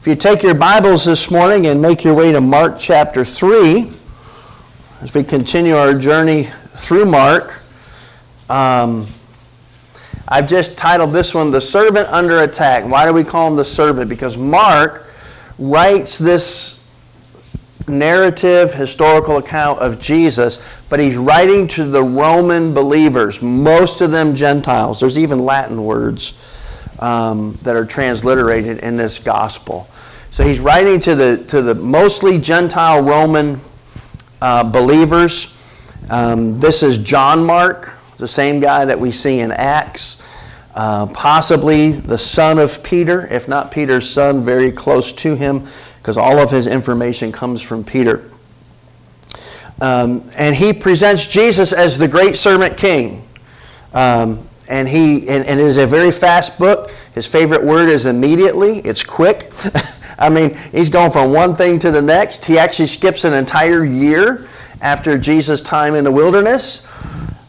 If you take your Bibles this morning and make your way to Mark chapter 3, as we continue our journey through Mark, um, I've just titled this one The Servant Under Attack. Why do we call him the servant? Because Mark writes this narrative, historical account of Jesus, but he's writing to the Roman believers, most of them Gentiles. There's even Latin words um, that are transliterated in this gospel. So he's writing to the, to the mostly Gentile Roman uh, believers. Um, this is John Mark, the same guy that we see in Acts, uh, possibly the son of Peter, if not Peter's son, very close to him, because all of his information comes from Peter. Um, and he presents Jesus as the great servant king. Um, and he and, and, it is a very fast book. His favorite word is immediately. It's quick. I mean, he's going from one thing to the next. He actually skips an entire year after Jesus' time in the wilderness.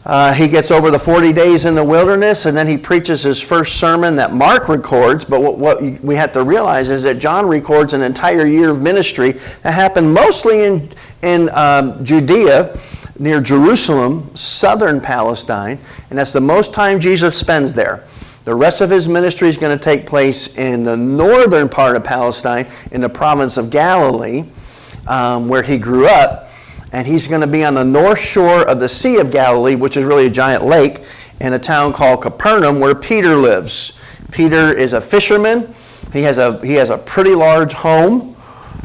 Uh, he gets over the 40 days in the wilderness and then he preaches his first sermon that Mark records. But what, what, we have to realize is that John records an entire year of ministry that happened mostly in, in um, Judea near Jerusalem, southern Palestine, and that's the most time Jesus spends there. The rest of his ministry is going to take place in the northern part of Palestine, in the province of Galilee, um, where he grew up. And he's going to be on the north shore of the Sea of Galilee, which is really a giant lake, in a town called Capernaum, where Peter lives. Peter is a fisherman. He has a, he has a pretty large home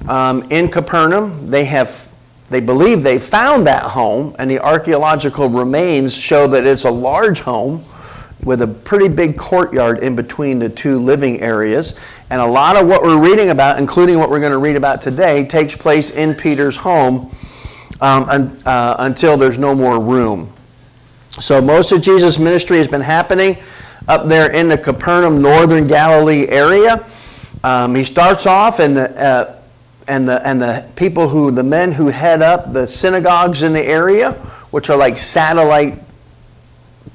um, in Capernaum. They have they believe they found that home, and the archaeological remains show that it's a large home with a pretty big courtyard in between the two living areas. And a lot of what we're reading about, including what we're going to read about today, takes place in Peter's home um, un, uh, until there's no more room. So most of Jesus' ministry has been happening up there in the Capernaum, northern Galilee area. Um, he starts off in the uh, and the, and the people who, the men who head up the synagogues in the area, which are like satellite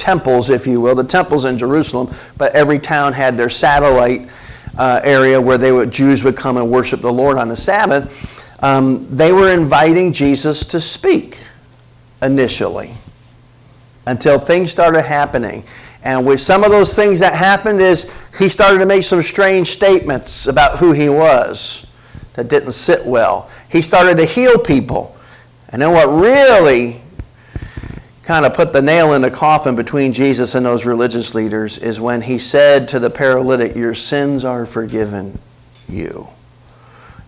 temples, if you will, the temples in Jerusalem, but every town had their satellite uh, area where they would, Jews would come and worship the Lord on the Sabbath. Um, they were inviting Jesus to speak initially until things started happening. And with some of those things that happened is he started to make some strange statements about who he was that didn't sit well. He started to heal people. And then what really kind of put the nail in the coffin between Jesus and those religious leaders is when he said to the paralytic, Your sins are forgiven you.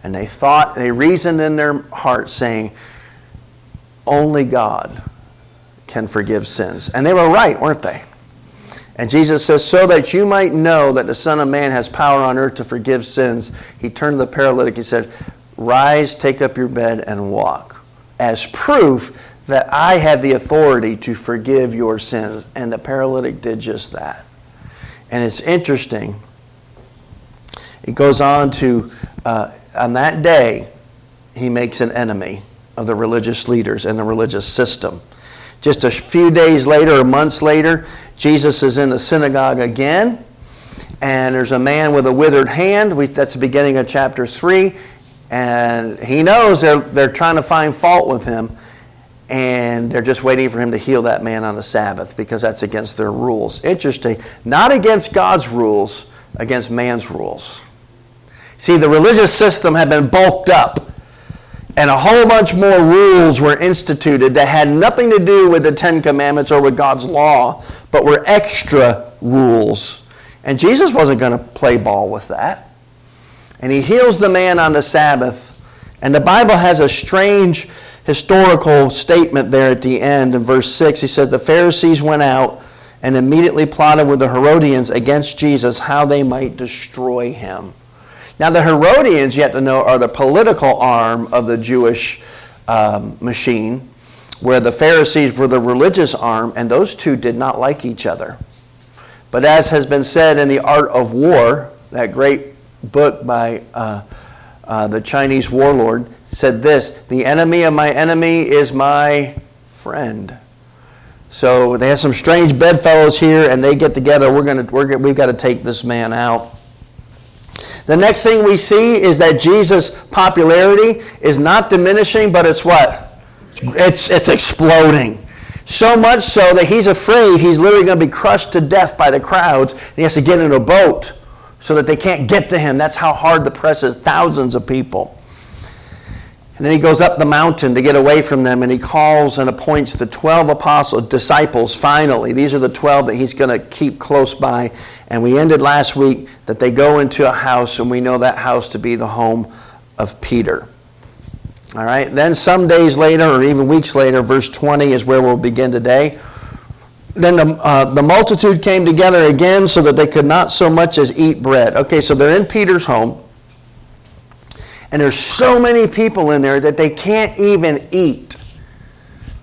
And they thought, they reasoned in their heart, saying, Only God can forgive sins. And they were right, weren't they? And Jesus says, So that you might know that the Son of Man has power on earth to forgive sins, he turned to the paralytic. He said, Rise, take up your bed, and walk. As proof that I have the authority to forgive your sins. And the paralytic did just that. And it's interesting. It goes on to, uh, on that day, he makes an enemy of the religious leaders and the religious system. Just a few days later or months later, Jesus is in the synagogue again, and there's a man with a withered hand. We, that's the beginning of chapter 3. And he knows they're, they're trying to find fault with him, and they're just waiting for him to heal that man on the Sabbath because that's against their rules. Interesting. Not against God's rules, against man's rules. See, the religious system had been bulked up and a whole bunch more rules were instituted that had nothing to do with the Ten Commandments or with God's law, but were extra rules. And Jesus wasn't going to play ball with that. And he heals the man on the Sabbath. And the Bible has a strange historical statement there at the end in verse 6. He said, The Pharisees went out and immediately plotted with the Herodians against Jesus how they might destroy him. Now, the Herodians, you have to know, are the political arm of the Jewish um, machine, where the Pharisees were the religious arm, and those two did not like each other. But as has been said in The Art of War, that great book by uh, uh, the Chinese warlord, said this The enemy of my enemy is my friend. So they have some strange bedfellows here, and they get together. We're gonna, we're, we've got to take this man out. The next thing we see is that Jesus' popularity is not diminishing, but it's what? It's, it's exploding. So much so that he's afraid he's literally going to be crushed to death by the crowds. And he has to get in a boat so that they can't get to him. That's how hard the press is. Thousands of people. And then he goes up the mountain to get away from them, and he calls and appoints the 12 apostles, disciples, finally. These are the 12 that he's going to keep close by. And we ended last week that they go into a house, and we know that house to be the home of Peter. All right, then some days later, or even weeks later, verse 20 is where we'll begin today. Then the, uh, the multitude came together again so that they could not so much as eat bread. Okay, so they're in Peter's home. And there's so many people in there that they can't even eat.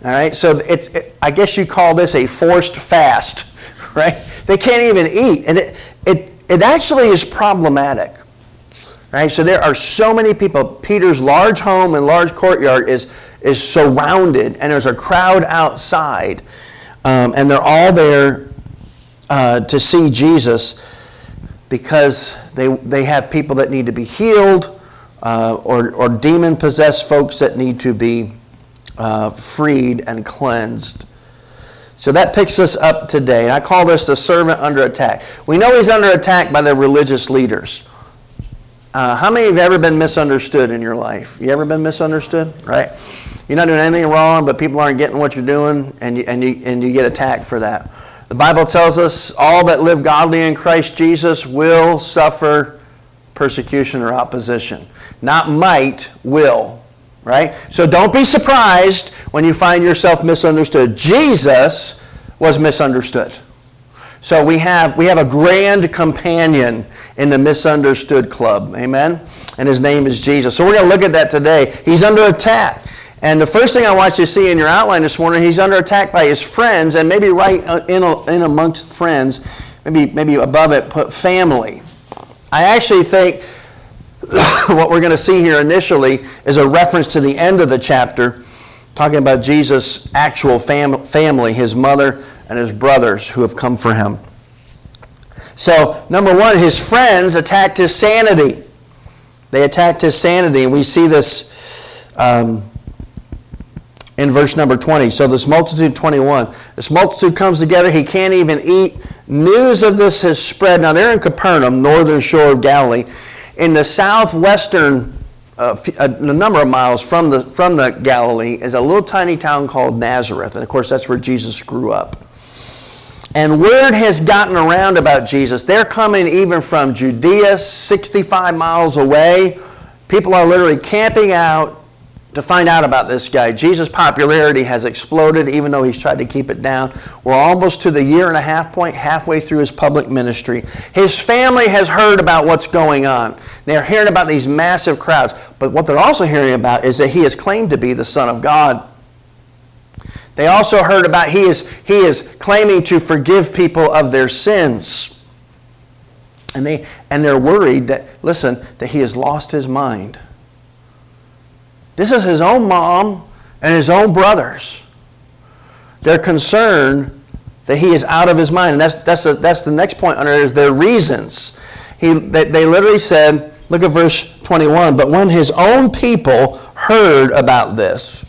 All right, so it's, it, I guess you call this a forced fast, right? They can't even eat. And it, it, it actually is problematic. Right? So there are so many people. Peter's large home and large courtyard is, is surrounded, and there's a crowd outside. Um, and they're all there uh, to see Jesus because they, they have people that need to be healed uh, or, or demon possessed folks that need to be uh, freed and cleansed. So that picks us up today. I call this the servant under attack. We know he's under attack by the religious leaders. Uh, how many have ever been misunderstood in your life? You ever been misunderstood? Right? You're not doing anything wrong, but people aren't getting what you're doing, and you, and you, and you get attacked for that. The Bible tells us all that live godly in Christ Jesus will suffer persecution or opposition. Not might, will. Right? So don't be surprised when you find yourself misunderstood. Jesus was misunderstood. So we have, we have a grand companion in the misunderstood club. Amen? And his name is Jesus. So we're going to look at that today. He's under attack. And the first thing I want you to see in your outline this morning, he's under attack by his friends, and maybe right uh, in, in amongst friends, maybe, maybe above it, put family. I actually think what we're going to see here initially is a reference to the end of the chapter, talking about Jesus' actual fam- family, his mother and his brothers who have come for him. So, number one, his friends attacked his sanity. They attacked his sanity, and we see this um, in verse number 20. So, this multitude, 21, this multitude comes together. He can't even eat. News of this has spread. Now, they're in Capernaum, northern shore of Galilee in the southwestern, uh, a, number of miles from the, from the Galilee, is a little tiny town called Nazareth. And of course, that's where Jesus grew up. And word has gotten around about Jesus. They're coming even from Judea, 65 miles away. People are literally camping out to find out about this guy. Jesus' popularity has exploded, even though he's tried to keep it down. We're almost to the year and a half point, halfway through his public ministry. His family has heard about what's going on. They're hearing about these massive crowds. But what they're also hearing about is that he is claimed to be the Son of God. They also heard about he is, he is claiming to forgive people of their sins. And, they, and they're worried that, listen, that he has lost his mind. This is his own mom and his own brothers. They're concerned that he is out of his mind. And that's, that's, a, that's the next point under it is their reasons. He, they, they literally said, look at verse 21, but when his own people heard about this,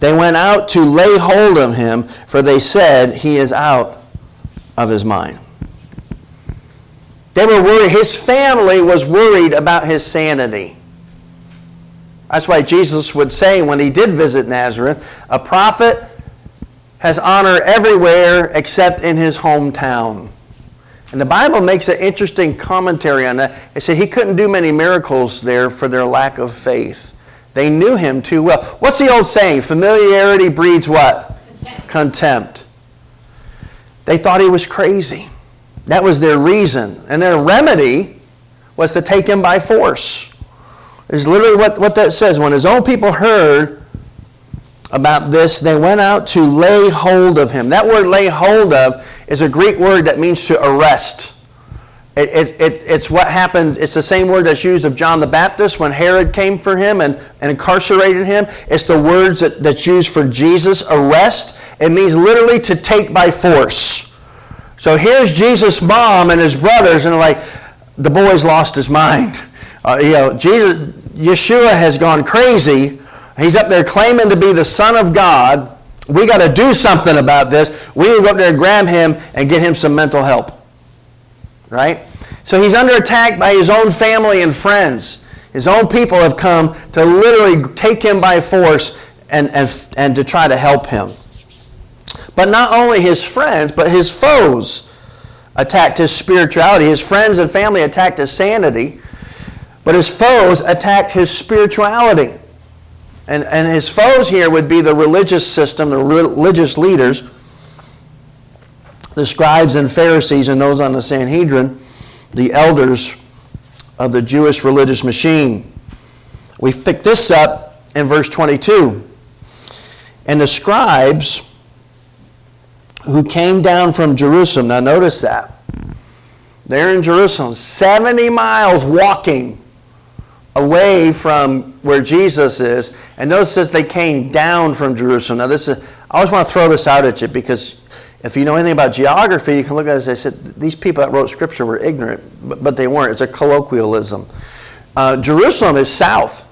they went out to lay hold of him, for they said, he is out of his mind. They were worried. His family was worried about his sanity. That's why Jesus would say when he did visit Nazareth, a prophet has honor everywhere except in his hometown. And the Bible makes an interesting commentary on that. It said he couldn't do many miracles there for their lack of faith. They knew him too well. What's the old saying? Familiarity breeds what? Contempt. Contempt. They thought he was crazy. That was their reason. And their remedy was to take him by force is literally what, what that says. When his own people heard about this, they went out to lay hold of him. That word lay hold of is a Greek word that means to arrest. It, it, it, it's what happened, it's the same word that's used of John the Baptist when Herod came for him and, and incarcerated him. It's the words that, that's used for Jesus, arrest. It means literally to take by force. So here's Jesus' mom and his brothers, and they're like, the boy's lost his mind. Uh, you know, Jesus, Yeshua has gone crazy. He's up there claiming to be the Son of God. We got to do something about this. We need to go up there and grab him and get him some mental help. Right? So he's under attack by his own family and friends. His own people have come to literally take him by force and, and, and to try to help him. But not only his friends, but his foes attacked his spirituality. His friends and family attacked his sanity, but his foes attacked his spirituality. And, and his foes here would be the religious system, the religious leaders, the scribes and Pharisees, and those on the Sanhedrin, the elders of the Jewish religious machine. We've picked this up in verse 22. And the scribes who came down from Jerusalem. Now, notice that. They're in Jerusalem, 70 miles walking away from where Jesus is. And notice says they came down from Jerusalem. Now, this is, I always want to throw this out at you because if you know anything about geography, you can look at it as I said, these people that wrote scripture were ignorant, but, but they weren't. It's a colloquialism. Uh, Jerusalem is south.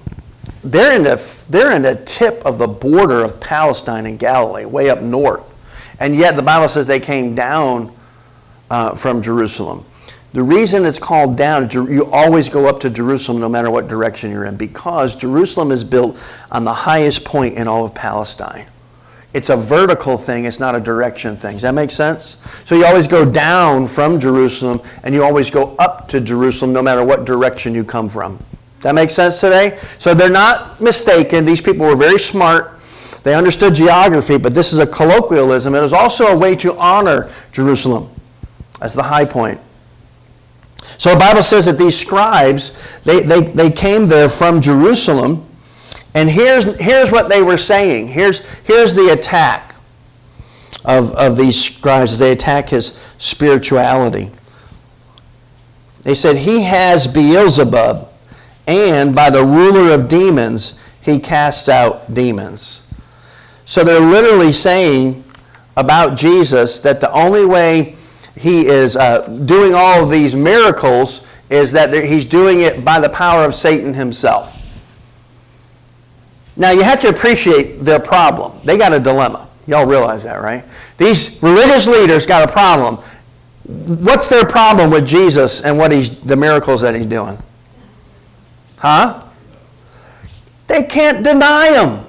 They're in, the, they're in the tip of the border of Palestine and Galilee, way up north. And yet the Bible says they came down uh, from Jerusalem. The reason it's called down, you always go up to Jerusalem no matter what direction you're in, because Jerusalem is built on the highest point in all of Palestine. It's a vertical thing, it's not a direction thing. Does that make sense? So you always go down from Jerusalem and you always go up to Jerusalem no matter what direction you come from. That makes sense today? So they're not mistaken. These people were very smart they understood geography, but this is a colloquialism. It was also a way to honor Jerusalem as the high point. So the Bible says that these scribes, they, they, they came there from Jerusalem, and here's, here's what they were saying. Here's, here's the attack of, of these scribes as they attack his spirituality. They said, He has Beelzebub, and by the ruler of demons, he casts out demons. So they're literally saying about Jesus that the only way he is uh, doing all of these miracles is that he's doing it by the power of Satan himself. Now, you have to appreciate their problem. They got a dilemma. Y'all realize that, right? These religious leaders got a problem. What's their problem with Jesus and what he's, the miracles that he's doing? Huh? They can't deny him.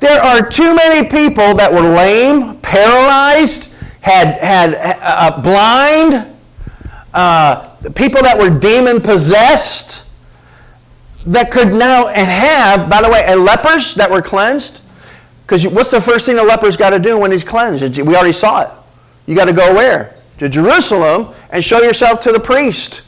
There are too many people that were lame, paralyzed, had, had uh, uh, blind, uh, people that were demon possessed, that could now and have, by the way, and lepers that were cleansed. Because what's the first thing a leper's got to do when he's cleansed? We already saw it. You got to go where? To Jerusalem and show yourself to the priest.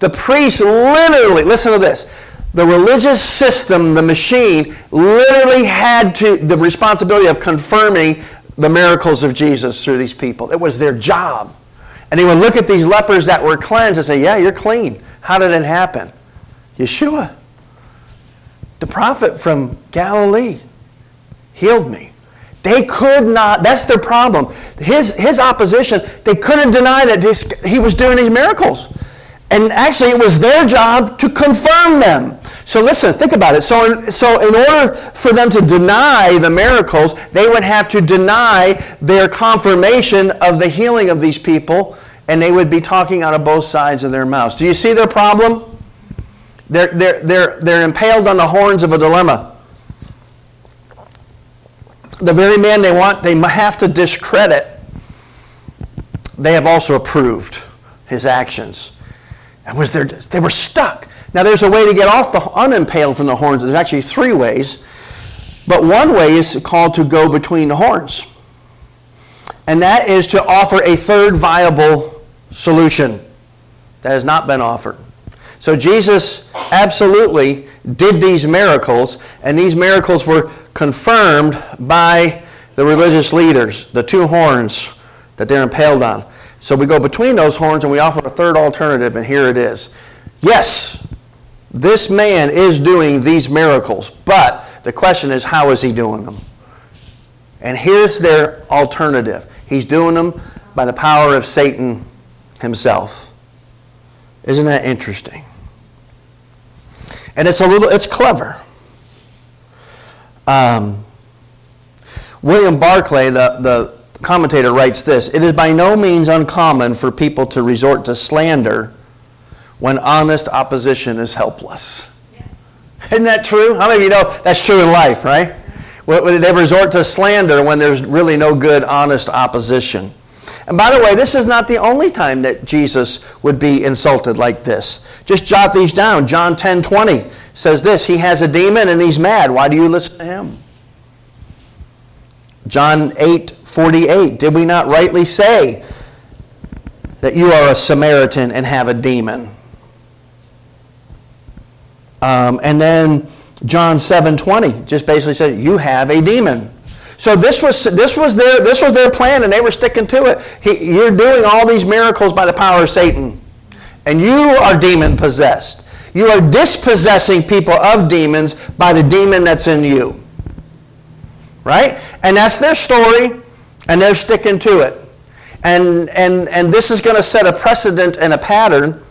The priest literally, listen to this the religious system, the machine, literally had to the responsibility of confirming the miracles of Jesus through these people. It was their job. And they would look at these lepers that were cleansed and say, Yeah, you're clean. How did it happen? Yeshua, the prophet from Galilee, healed me. They could not, that's their problem. His, his opposition, they couldn't deny that this, he was doing these miracles. And actually, it was their job to confirm them. So listen, think about it. So in, so in order for them to deny the miracles, they would have to deny their confirmation of the healing of these people, and they would be talking out of both sides of their mouths. Do you see their problem? They're, they're, they're, they're impaled on the horns of a dilemma. The very man they want, they have to discredit. They have also approved his actions. And was there, they were stuck. Now, there's a way to get off the unimpaled from the horns. There's actually three ways. But one way is called to go between the horns. And that is to offer a third viable solution that has not been offered. So Jesus absolutely did these miracles, and these miracles were confirmed by the religious leaders, the two horns that they're impaled on. So we go between those horns and we offer a third alternative, and here it is. Yes, this man is doing these miracles, but the question is, how is he doing them? And here's their alternative he's doing them by the power of Satan himself. Isn't that interesting? And it's a little, it's clever. Um, William Barclay, the, the commentator, writes this It is by no means uncommon for people to resort to slander when honest opposition is helpless. Isn't that true? How many of you know that's true in life, right? They resort to slander when there's really no good, honest opposition. And by the way, this is not the only time that Jesus would be insulted like this. Just jot these down. John 10 20 says this He has a demon and he's mad. Why do you listen to him? John 8 48 Did we not rightly say that you are a Samaritan and have a demon? Um, and then John 7 20 just basically says, You have a demon. So this was this was their this was their plan, and they were sticking to it. He, you're doing all these miracles by the power of Satan, and you are demon possessed. You are dispossessing people of demons by the demon that's in you. Right? And that's their story, and they're sticking to it. And and and this is going to set a precedent and a pattern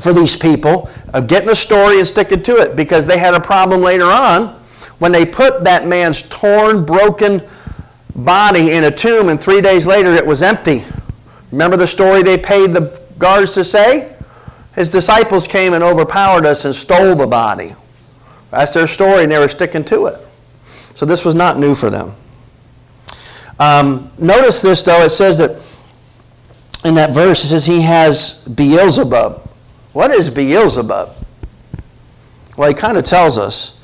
for these people of getting a story and sticking to it because they had a problem later on when they put that man's torn, broken body in a tomb, and three days later it was empty. Remember the story they paid the guards to say? His disciples came and overpowered us and stole the body. That's their story, and they were sticking to it. So this was not new for them. Um, notice this, though, it says that in that verse, it says he has Beelzebub. What is Beelzebub? Well, he kind of tells us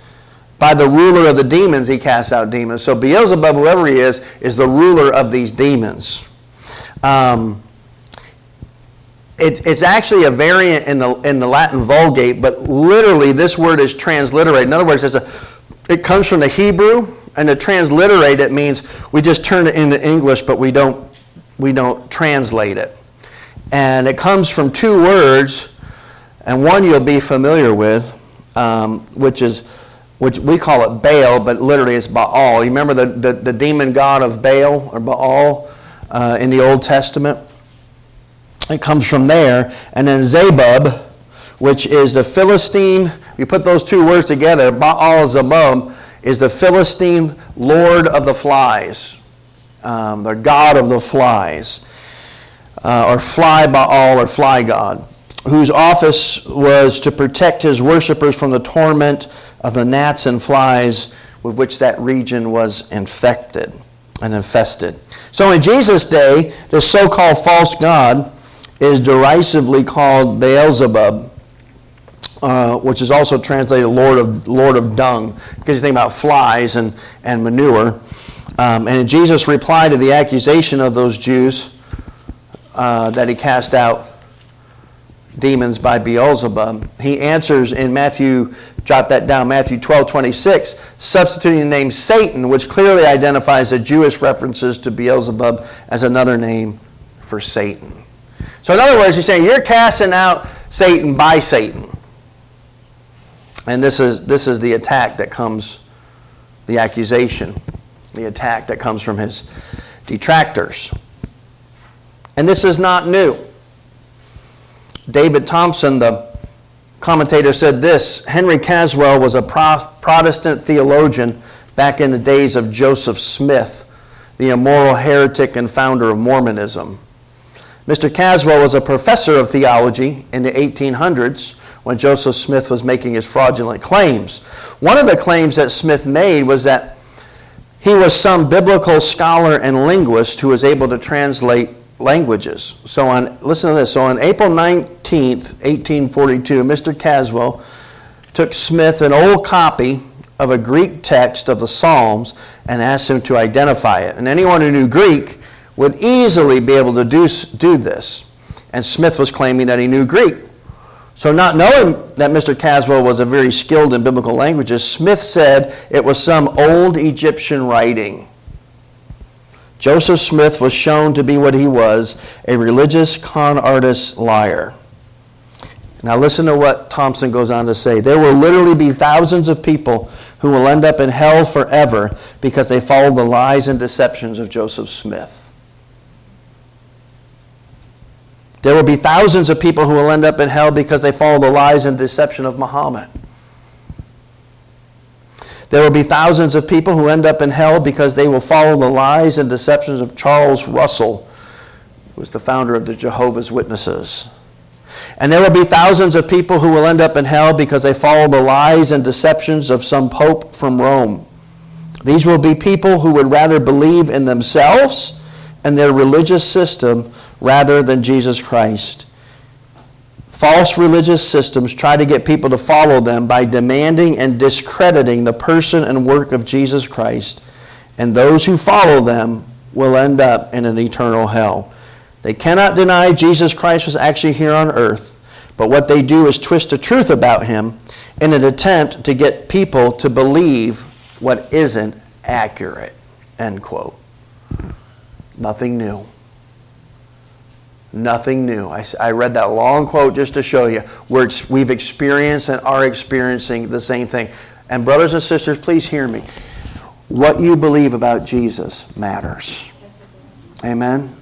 by the ruler of the demons, he casts out demons. So Beelzebub, whoever he is, is the ruler of these demons. Um, it, it's actually a variant in the, in the Latin Vulgate, but literally this word is transliterated. In other words, a, it comes from the Hebrew, and to transliterate it means we just turn it into English, but we don't, we don't translate it. And it comes from two words, and one you'll be familiar with, um, which is which we call it Baal, but literally it's Baal. You remember the, the, the demon god of Baal or Baal uh, in the Old Testament? It comes from there. And then Zebub, which is the Philistine, you put those two words together, Baal Zebub is the Philistine lord of the flies, um, the god of the flies, uh, or fly Baal or fly god, whose office was to protect his worshippers from the torment of the gnats and flies with which that region was infected and infested. So in Jesus' day, the so called false God is derisively called Beelzebub. Uh, which is also translated Lord of, Lord of Dung, because you think about flies and, and manure. Um, and Jesus replied to the accusation of those Jews uh, that he cast out demons by Beelzebub. He answers in Matthew, jot that down, Matthew 12, 26, substituting the name Satan, which clearly identifies the Jewish references to Beelzebub as another name for Satan. So, in other words, he's saying you're casting out Satan by Satan. And this is, this is the attack that comes, the accusation, the attack that comes from his detractors. And this is not new. David Thompson, the commentator, said this Henry Caswall was a Protestant theologian back in the days of Joseph Smith, the immoral heretic and founder of Mormonism. Mr. Caswall was a professor of theology in the 1800s when Joseph Smith was making his fraudulent claims. One of the claims that Smith made was that he was some biblical scholar and linguist who was able to translate languages. So on listen to this. So on April 19th, 1842, Mr. Caswall took Smith an old copy of a Greek text of the Psalms and asked him to identify it. And anyone who knew Greek would easily be able to do, do this. And Smith was claiming that he knew Greek. So, not knowing that Mr. Caswall was a very skilled in biblical languages, Smith said it was some old Egyptian writing. Joseph Smith was shown to be what he was a religious con artist liar. Now, listen to what Thompson goes on to say. There will literally be thousands of people who will end up in hell forever because they followed the lies and deceptions of Joseph Smith. There will be thousands of people who will end up in hell because they follow the lies and deception of Muhammad. There will be thousands of people who end up in hell because they will follow the lies and deceptions of Charles Russell, who was the founder of the Jehovah's Witnesses. And there will be thousands of people who will end up in hell because they follow the lies and deceptions of some pope from Rome. These will be people who would rather believe in themselves and their religious system rather than Jesus Christ. False religious systems try to get people to follow them by demanding and discrediting the person and work of Jesus Christ, and those who follow them will end up in an eternal hell. They cannot deny Jesus Christ was actually here on earth, but what they do is twist the truth about him in an attempt to get people to believe what isn't accurate. End quote. Nothing new. Nothing new. I, I read that long quote just to show you where we've experienced and are experiencing the same thing. And, brothers and sisters, please hear me. What you believe about Jesus matters. Amen.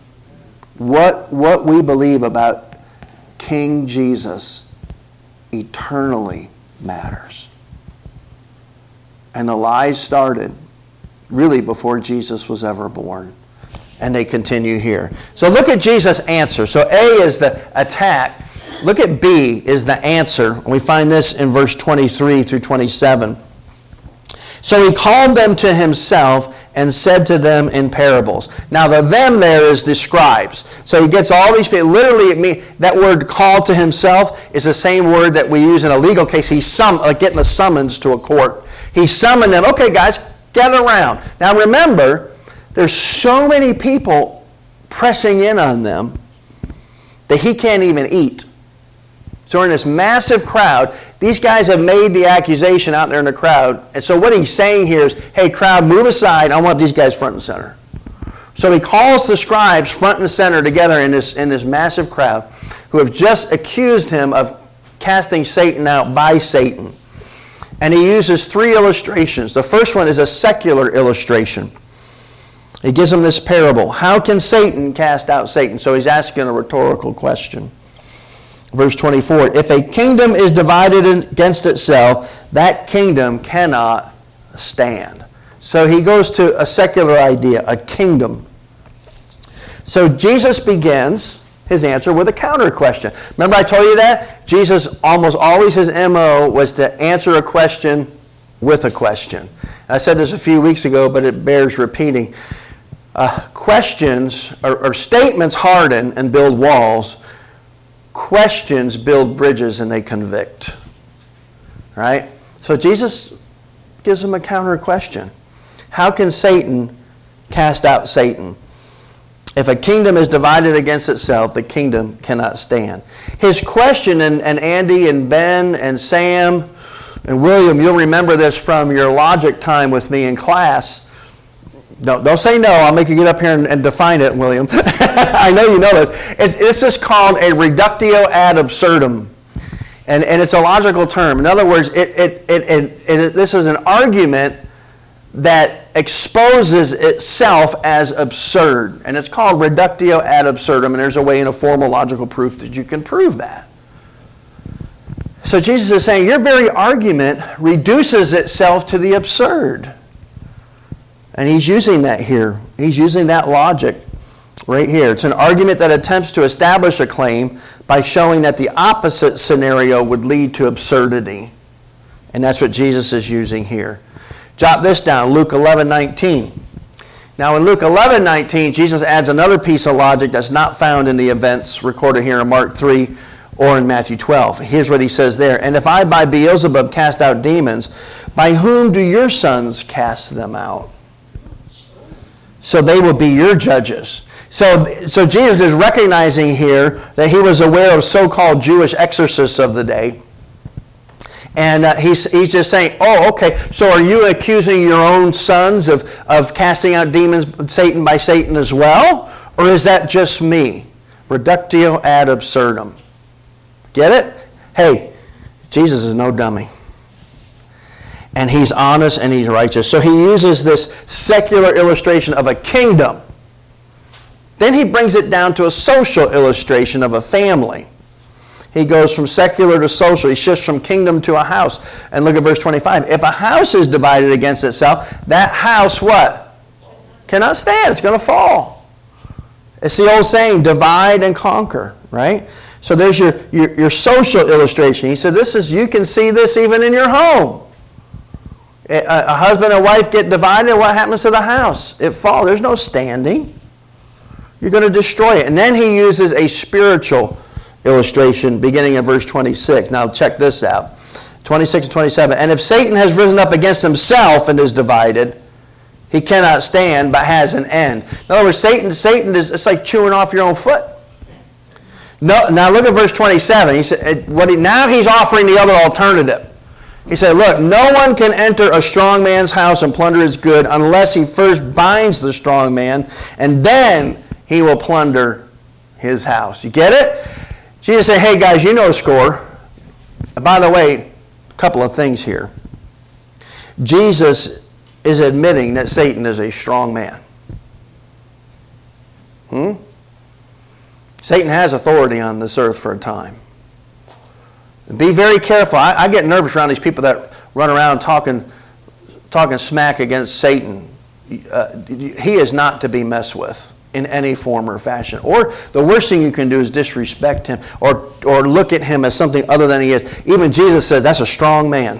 What, what we believe about King Jesus eternally matters. And the lies started really before Jesus was ever born and they continue here. So look at Jesus' answer. So A is the attack. Look at B is the answer. And we find this in verse 23 through 27. So he called them to himself and said to them in parables. Now the them there is the scribes. So he gets all these people. Literally, it mean, that word called to himself is the same word that we use in a legal case. He's sum, like getting a summons to a court. He summoned them. Okay, guys, gather around. Now remember, there's so many people pressing in on them that he can't even eat. So, in this massive crowd, these guys have made the accusation out there in the crowd. And so, what he's saying here is hey, crowd, move aside. I want these guys front and center. So, he calls the scribes front and center together in this, in this massive crowd who have just accused him of casting Satan out by Satan. And he uses three illustrations. The first one is a secular illustration. He gives them this parable How can Satan cast out Satan? So he's asking a rhetorical question. Verse 24 If a kingdom is divided against itself, that kingdom cannot stand. So he goes to a secular idea, a kingdom. So Jesus begins his answer with a counter question. Remember, I told you that? Jesus almost always, his MO was to answer a question with a question. I said this a few weeks ago, but it bears repeating uh, questions or, or statements harden and build walls. Questions build bridges and they convict. Right? So Jesus gives them a counter question How can Satan cast out Satan? If a kingdom is divided against itself, the kingdom cannot stand. His question, and, and Andy and Ben and Sam and William, you'll remember this from your logic time with me in class don't, don't say no. I'll make you get up here and, and define it, William. I know you know this. It's, this is called a reductio ad absurdum. And, and it's a logical term. In other words, it, it, it, it, this is an argument that exposes itself as absurd. And it's called reductio ad absurdum. And there's a way in a formal logical proof that you can prove that. So Jesus is saying your very argument reduces itself to the absurd. And he's using that here. He's using that logic right here. It's an argument that attempts to establish a claim by showing that the opposite scenario would lead to absurdity. And that's what Jesus is using here. Jot this down Luke 11 19. Now, in Luke 11 19, Jesus adds another piece of logic that's not found in the events recorded here in Mark 3 or in Matthew 12. Here's what he says there And if I by Beelzebub cast out demons, by whom do your sons cast them out? So they will be your judges. So, so Jesus is recognizing here that he was aware of so called Jewish exorcists of the day. And uh, he's, he's just saying, oh, okay, so are you accusing your own sons of, of casting out demons, Satan by Satan as well? Or is that just me? Reductio ad absurdum. Get it? Hey, Jesus is no dummy and he's honest and he's righteous. So he uses this secular illustration of a kingdom Then he brings it down to a social illustration of a family. He goes from secular to social. He shifts from kingdom to a house. And look at verse 25. If a house is divided against itself, that house what? Cannot stand. It's going to fall. It's the old saying, divide and conquer, right? So there's your, your, your social illustration. He said, this is, you can see this even in your home. A, husband and wife get divided, what happens to the house? It falls. There's no standing. You're going to destroy it. And then he uses a spiritual illustration beginning in verse 26. Now check this out. 26 and 27. And if Satan has risen up against himself and is divided, he cannot stand, but has an end. In other words, Satan, Satan is it's like chewing off your own foot. No, now look at verse 27. He said, eh, what he, now he's offering the other alternative. He said, Look, no one can enter a strong man's house and plunder his good unless he first binds the strong man, and then he will plunder his house. You get it? Jesus said, Hey guys, you know the score. by the way, a couple of things here. Jesus is admitting that Satan is a strong man. Hmm? Satan has authority on this earth for a time. Be very careful. I, I, get nervous around these people that run around talking, talking smack against Satan. Uh, he is not to be messed with in any form or fashion. Or the worst thing you can do is disrespect him or, or look at him as something other than he is. Even Jesus said, that's a strong man.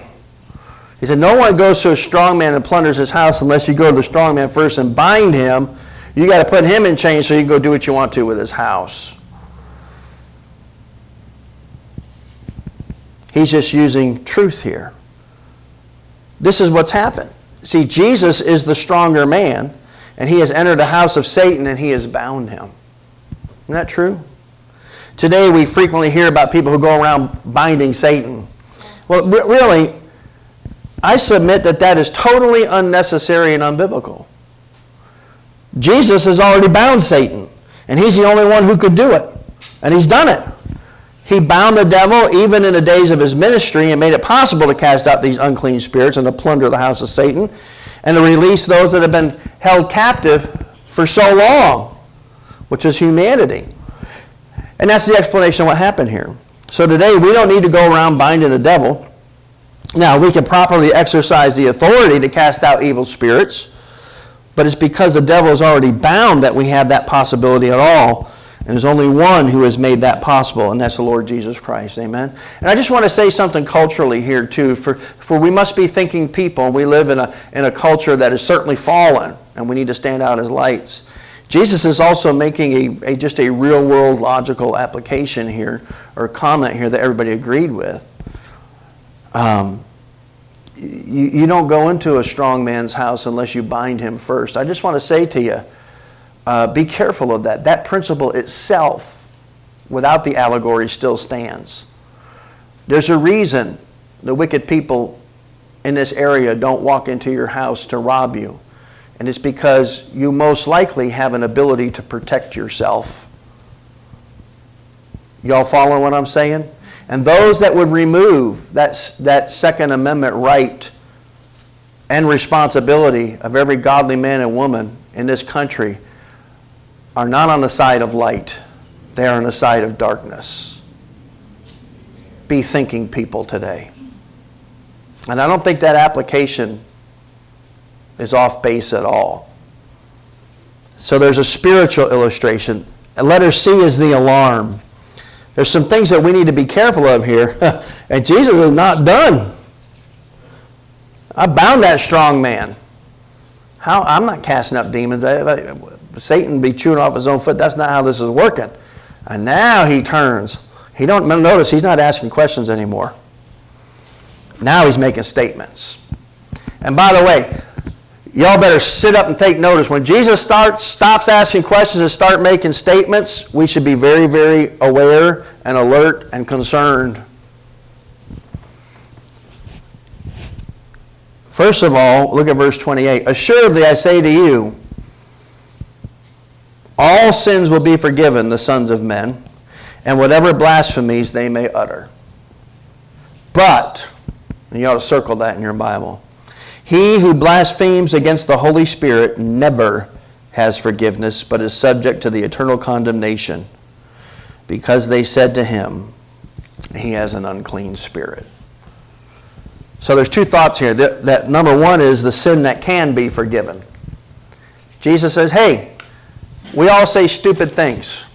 He said, no one goes to a strong man and plunders his house unless you go to the strong man first and bind him. You got to put him in chains so you can go do what you want to with his house. He's just using truth here. This is what's happened. See, Jesus is the stronger man, and he has entered the house of Satan and he has bound him. Isn't that true? Today, we frequently hear about people who go around binding Satan. Well, really, I submit that that is totally unnecessary and unbiblical. Jesus has already bound Satan, and he's the only one who could do it. And he's done it. He bound the devil even in the days of his ministry and made it possible to cast out these unclean spirits and to plunder the house of Satan and to release those that have been held captive for so long, which is humanity. And that's the explanation of what happened here. So today we don't need to go around binding the devil. Now, we can properly exercise the authority to cast out evil spirits, but it's because the devil is already bound that we have that possibility at all and there's only one who has made that possible, and that's the Lord Jesus Christ. Amen. And I just want to say something culturally here, too, for, for we must be thinking people, and we live in a, in a culture that is certainly fallen, and we need to stand out as lights. Jesus is also making a, a just a real world logical application here, or comment here that everybody agreed with. Um, you, you don't go into a strong man's house unless you bind him first. I just want to say to you, uh, be careful of that. That principle itself, without the allegory, still stands. There's a reason the wicked people in this area don't walk into your house to rob you. And it's because you most likely have an ability to protect yourself. Y'all follow what I'm saying? And those that would remove that, that Second Amendment right and responsibility of every godly man and woman in this country are not on the side of light, they are on the side of darkness. Be thinking people today. And I don't think that application is off base at all. So there's a spiritual illustration. Letter C is the alarm. There's some things that we need to be careful of here. and Jesus is not done. I bound that strong man. How, I'm not casting up demons. Satan be chewing off his own foot. That's not how this is working. And now he turns. He don't notice he's not asking questions anymore. Now he's making statements. And by the way, y'all better sit up and take notice. When Jesus starts, stops asking questions and start making statements, we should be very, very aware and alert and concerned. First of all, look at verse 28. Assuredly, I say to you, all sins will be forgiven the sons of men, and whatever blasphemies they may utter. But, and you ought to circle that in your Bible, he who blasphemes against the Holy Spirit never has forgiveness, but is subject to the eternal condemnation, because they said to him, He has an unclean spirit. So there's two thoughts here. That, that number one is the sin that can be forgiven. Jesus says, Hey, we all say stupid things.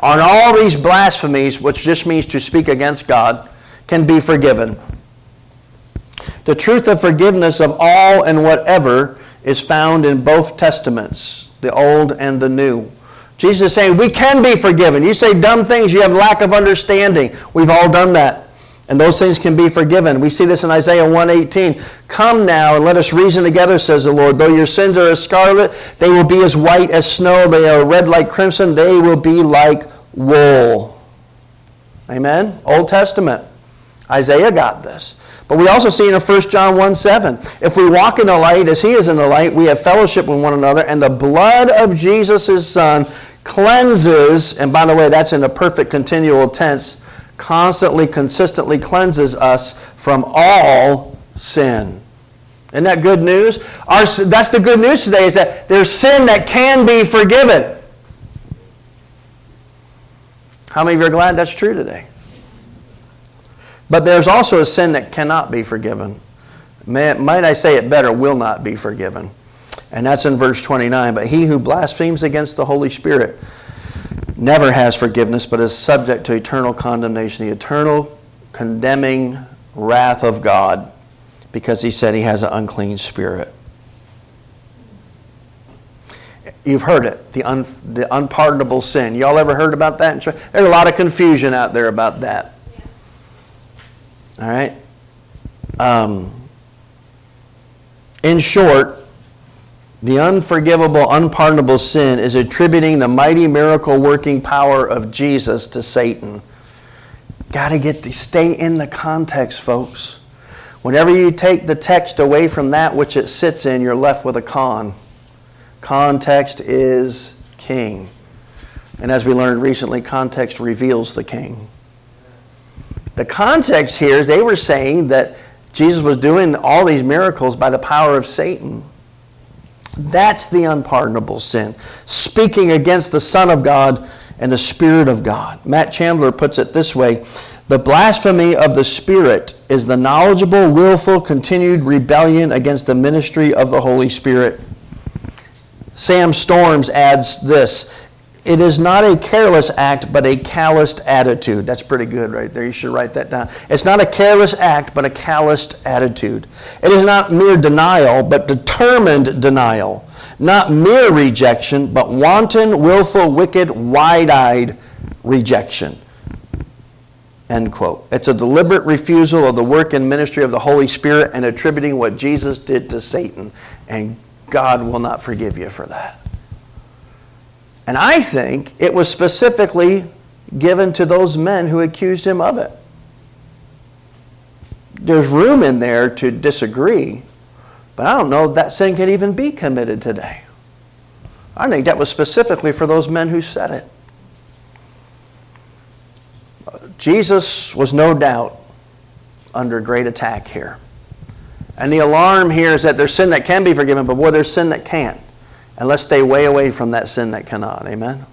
On all these blasphemies, which just means to speak against God, can be forgiven. The truth of forgiveness of all and whatever is found in both testaments, the Old and the New. Jesus is saying, We can be forgiven. You say dumb things, you have lack of understanding. We've all done that. And those things can be forgiven. We see this in Isaiah 118. Come now and let us reason together, says the Lord. Though your sins are as scarlet, they will be as white as snow. They are red like crimson. They will be like wool. Amen? Old Testament. Isaiah got this. But we also see in 1 John 1 7, if we walk in the light as he is in the light, we have fellowship with one another, and the blood of Jesus, his son, cleanses, and by the way, that's in the perfect continual tense, constantly, consistently cleanses us from all sin. Isn't that good news? Our, that's the good news today is that there's sin that can be forgiven. How many of you are glad that's true today? But there's also a sin that cannot be forgiven. May, might I say it better, will not be forgiven. And that's in verse 29. But he who blasphemes against the Holy Spirit never has forgiveness, but is subject to eternal condemnation, the eternal condemning wrath of God, because he said he has an unclean spirit. You've heard it, the, un, the unpardonable sin. Y'all ever heard about that? There's a lot of confusion out there about that. All right? Um, in short, the unforgivable, unpardonable sin is attributing the mighty miracle working power of Jesus to Satan. Got to get the, stay in the context, folks. Whenever you take the text away from that which it sits in, you're left with a con. Context is king. And as we learned recently, context reveals the king. The context here is they were saying that Jesus was doing all these miracles by the power of Satan. That's the unpardonable sin. Speaking against the Son of God and the Spirit of God. Matt Chandler puts it this way The blasphemy of the Spirit is the knowledgeable, willful, continued rebellion against the ministry of the Holy Spirit. Sam Storms adds this it is not a careless act, but a calloused attitude. That's pretty good right there. You should write that down. It's not a careless act, but a calloused attitude. It is not mere denial, but determined denial. Not mere rejection, but wanton, willful, wicked, wide eyed rejection. End quote. It's a deliberate refusal of the work and ministry of the Holy Spirit and attributing what Jesus did to Satan. And God will not forgive you for that. And I think it was specifically given to those men who accused him of it. There's room in there to disagree, but I don't know that sin can even be committed today. I think that was specifically for those men who said it. Jesus was no doubt under great attack here. And the alarm here is that there's sin that can be forgiven, but boy, there's sin that can't. And let's stay way away from that sin that cannot. Amen?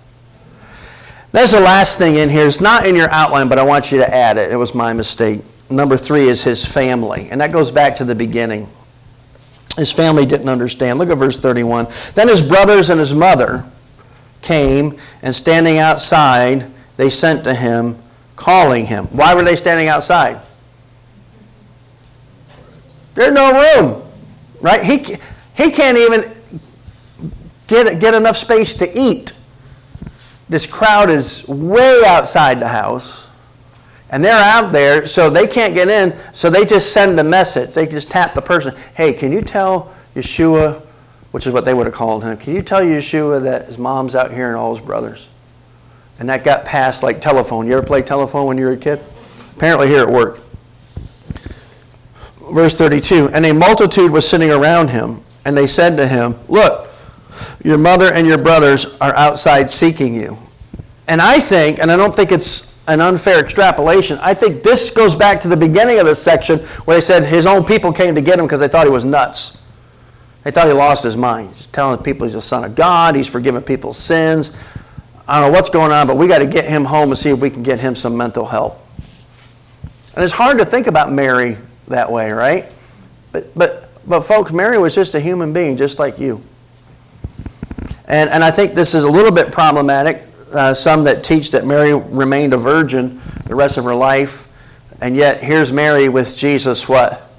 There's the last thing in here. It's not in your outline, but I want you to add it. It was my mistake. Number three is his family. And that goes back to the beginning. His family didn't understand. Look at verse 31. Then his brothers and his mother came, and standing outside, they sent to him, calling him. Why were they standing outside? There's no room, right? He, he can't even get, get enough space to eat. This crowd is way outside the house. And they're out there, so they can't get in, so they just send a message. They just tap the person, hey, can you tell Yeshua, which is what they would have called him, can you tell Yeshua that his mom's out here and all his brothers? And that got passed like telephone. You ever play telephone when you were a kid? Apparently here it worked. Verse 32 And a multitude was sitting around him, and they said to him, Look, your mother and your brothers are outside seeking you. And I think, and I don't think it's an unfair extrapolation, I think this goes back to the beginning of this section where they said his own people came to get him because they thought he was nuts. They thought he lost his mind. He's telling people he's the son of God, he's forgiven people's sins. I don't know what's going on, but we got to get him home and see if we can get him some mental help. And it's hard to think about Mary that way, right? But, but, but folks, Mary was just a human being, just like you. And, and I think this is a little bit problematic. Uh, some that teach that Mary remained a virgin the rest of her life, and yet here's Mary with Jesus, what?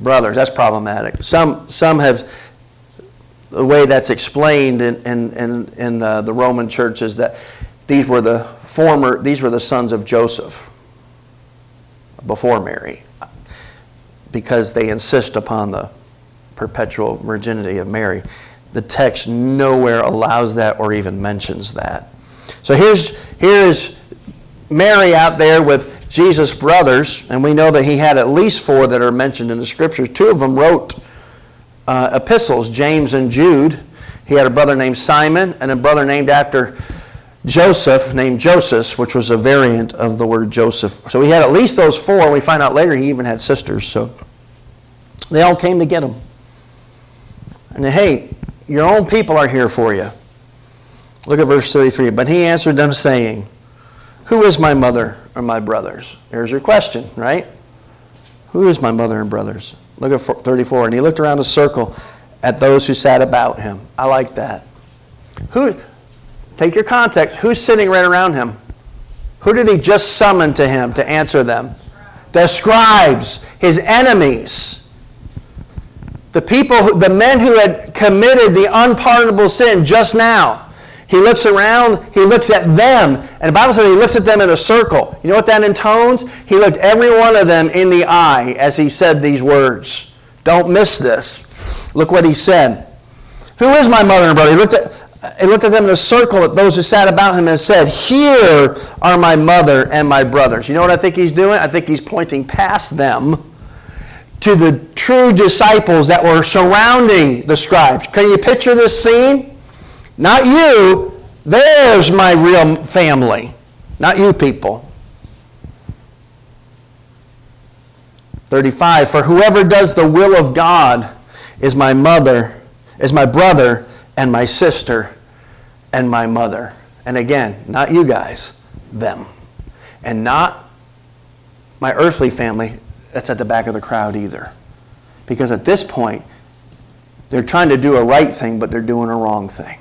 Brothers. That's problematic. Some, some have, the way that's explained in, in, in, in the, the Roman church is that these were the former, these were the sons of Joseph before Mary because they insist upon the perpetual virginity of Mary. The text nowhere allows that or even mentions that. So here's, here's Mary out there with Jesus' brothers, and we know that he had at least four that are mentioned in the scriptures. Two of them wrote uh, epistles, James and Jude. He had a brother named Simon and a brother named after Joseph, named Joseph, which was a variant of the word Joseph. So he had at least those four, and we find out later he even had sisters. So they all came to get him. And hey, your own people are here for you. Look at verse 33. But he answered them, saying, Who is my mother or my brothers? Here's your question, right? Who is my mother and brothers? Look at 34. And he looked around a circle at those who sat about him. I like that. Who, take your context. Who's sitting right around him? Who did he just summon to him to answer them? The scribes, his enemies. The people, the men who had committed the unpardonable sin just now. He looks around, he looks at them, and the Bible says he looks at them in a circle. You know what that intones? He looked every one of them in the eye as he said these words. Don't miss this. Look what he said. Who is my mother and brother? He looked at, he looked at them in a circle at those who sat about him and said, Here are my mother and my brothers. You know what I think he's doing? I think he's pointing past them to the true disciples that were surrounding the scribes. Can you picture this scene? Not you. There's my real family. Not you people. 35 For whoever does the will of God is my mother, is my brother, and my sister, and my mother. And again, not you guys, them. And not my earthly family, that's at the back of the crowd either. Because at this point, they're trying to do a right thing, but they're doing a wrong thing.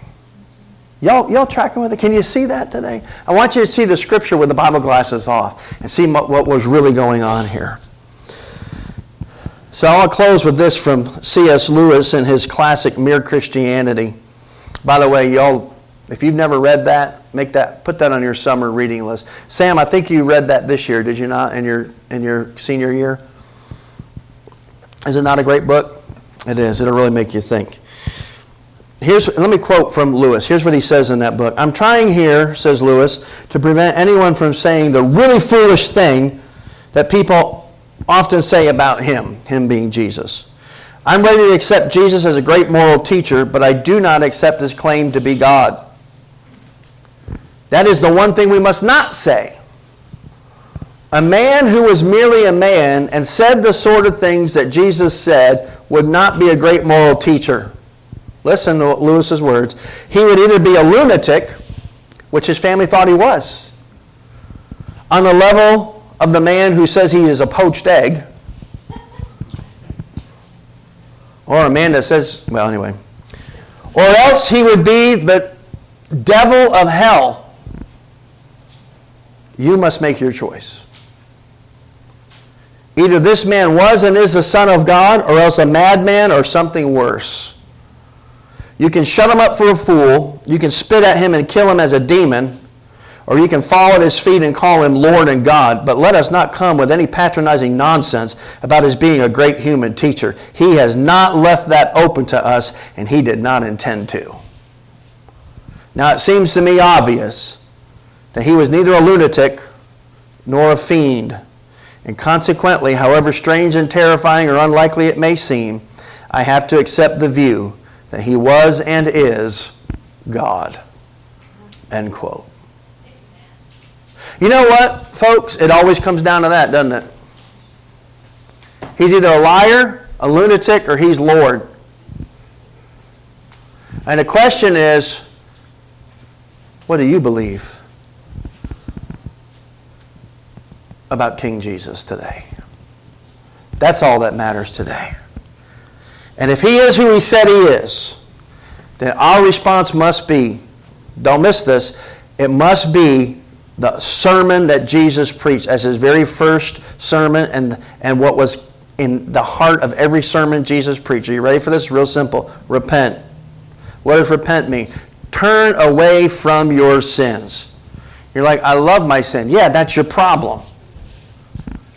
Y'all, y'all tracking with it? Can you see that today? I want you to see the scripture with the Bible glasses off and see what, what was really going on here. So I'll close with this from C.S. Lewis in his classic Mere Christianity. By the way, y'all, if you've never read that, make that put that on your summer reading list. Sam, I think you read that this year, did you not, in your in your senior year? Is it not a great book? It is. It'll really make you think. Here's, let me quote from Lewis. Here's what he says in that book. I'm trying here, says Lewis, to prevent anyone from saying the really foolish thing that people often say about him, him being Jesus. I'm ready to accept Jesus as a great moral teacher, but I do not accept his claim to be God. That is the one thing we must not say. A man who was merely a man and said the sort of things that Jesus said would not be a great moral teacher. Listen to Lewis's words. He would either be a lunatic, which his family thought he was, on the level of the man who says he is a poached egg, or a man that says, well, anyway, or else he would be the devil of hell. You must make your choice. Either this man was and is the Son of God, or else a madman or something worse. You can shut him up for a fool, you can spit at him and kill him as a demon, or you can fall at his feet and call him Lord and God. But let us not come with any patronizing nonsense about his being a great human teacher. He has not left that open to us, and he did not intend to. Now, it seems to me obvious that he was neither a lunatic nor a fiend. And consequently, however strange and terrifying or unlikely it may seem, I have to accept the view that he was and is God. End quote. You know what, folks? It always comes down to that, doesn't it? He's either a liar, a lunatic, or he's Lord. And the question is, what do you believe about King Jesus today? That's all that matters today. And if he is who he said he is, then our response must be don't miss this, it must be the sermon that Jesus preached as his very first sermon and, and what was in the heart of every sermon Jesus preached. Are you ready for this? Real simple. Repent. What does repent mean? Turn away from your sins. You're like, I love my sin. Yeah, that's your problem.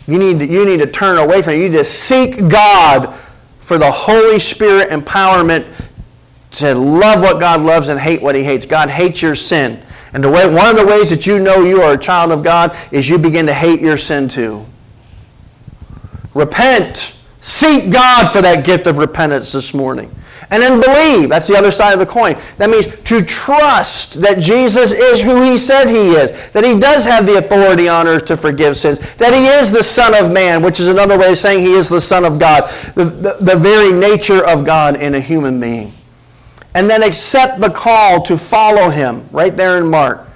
You need to, you need to turn away from it. You need to seek God for the Holy Spirit empowerment to love what God loves and hate what He hates. God hates your sin. And the way, one of the ways that you know you are a child of God is you begin to hate your sin too. Repent. Seek God for that gift of repentance this morning. And then believe. That's the other side of the coin. That means to trust that Jesus is who he said he is, that he does have the authority on earth to forgive sins, that he is the Son of Man, which is another way of saying he is the Son of God, the, the, the very nature of God in a human being. And then accept the call to follow him, right there in Mark,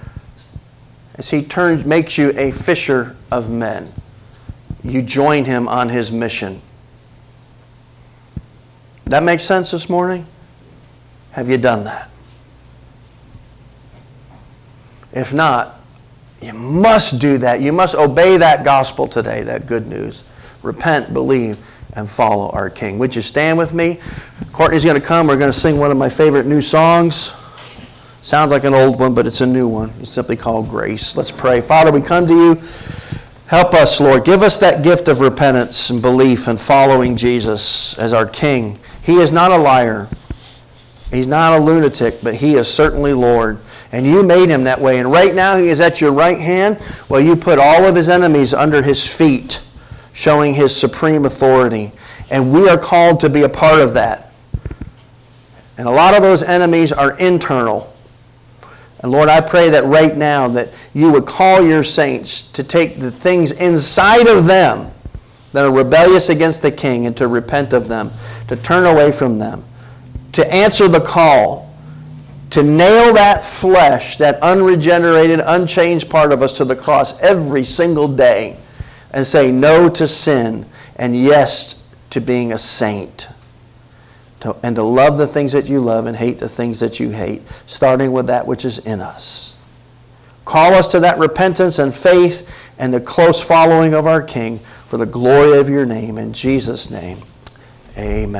as he turns, makes you a fisher of men. You join him on his mission. That makes sense this morning? Have you done that? If not, you must do that. You must obey that gospel today, that good news. Repent, believe, and follow our King. Would you stand with me? Courtney's going to come. We're going to sing one of my favorite new songs. Sounds like an old one, but it's a new one. It's simply called Grace. Let's pray. Father, we come to you. Help us, Lord. Give us that gift of repentance and belief and following Jesus as our King. He is not a liar. He's not a lunatic, but he is certainly Lord. And you made him that way. And right now he is at your right hand. Well, you put all of his enemies under his feet, showing his supreme authority. And we are called to be a part of that. And a lot of those enemies are internal. And Lord, I pray that right now that you would call your saints to take the things inside of them that are rebellious against the king and to repent of them, to turn away from them, to answer the call, to nail that flesh, that unregenerated, unchanged part of us to the cross every single day and say no to sin and yes to being a saint. To, and to love the things that you love and hate the things that you hate, starting with that which is in us. Call us to that repentance and faith and the close following of our King for the glory of your name. In Jesus' name, amen.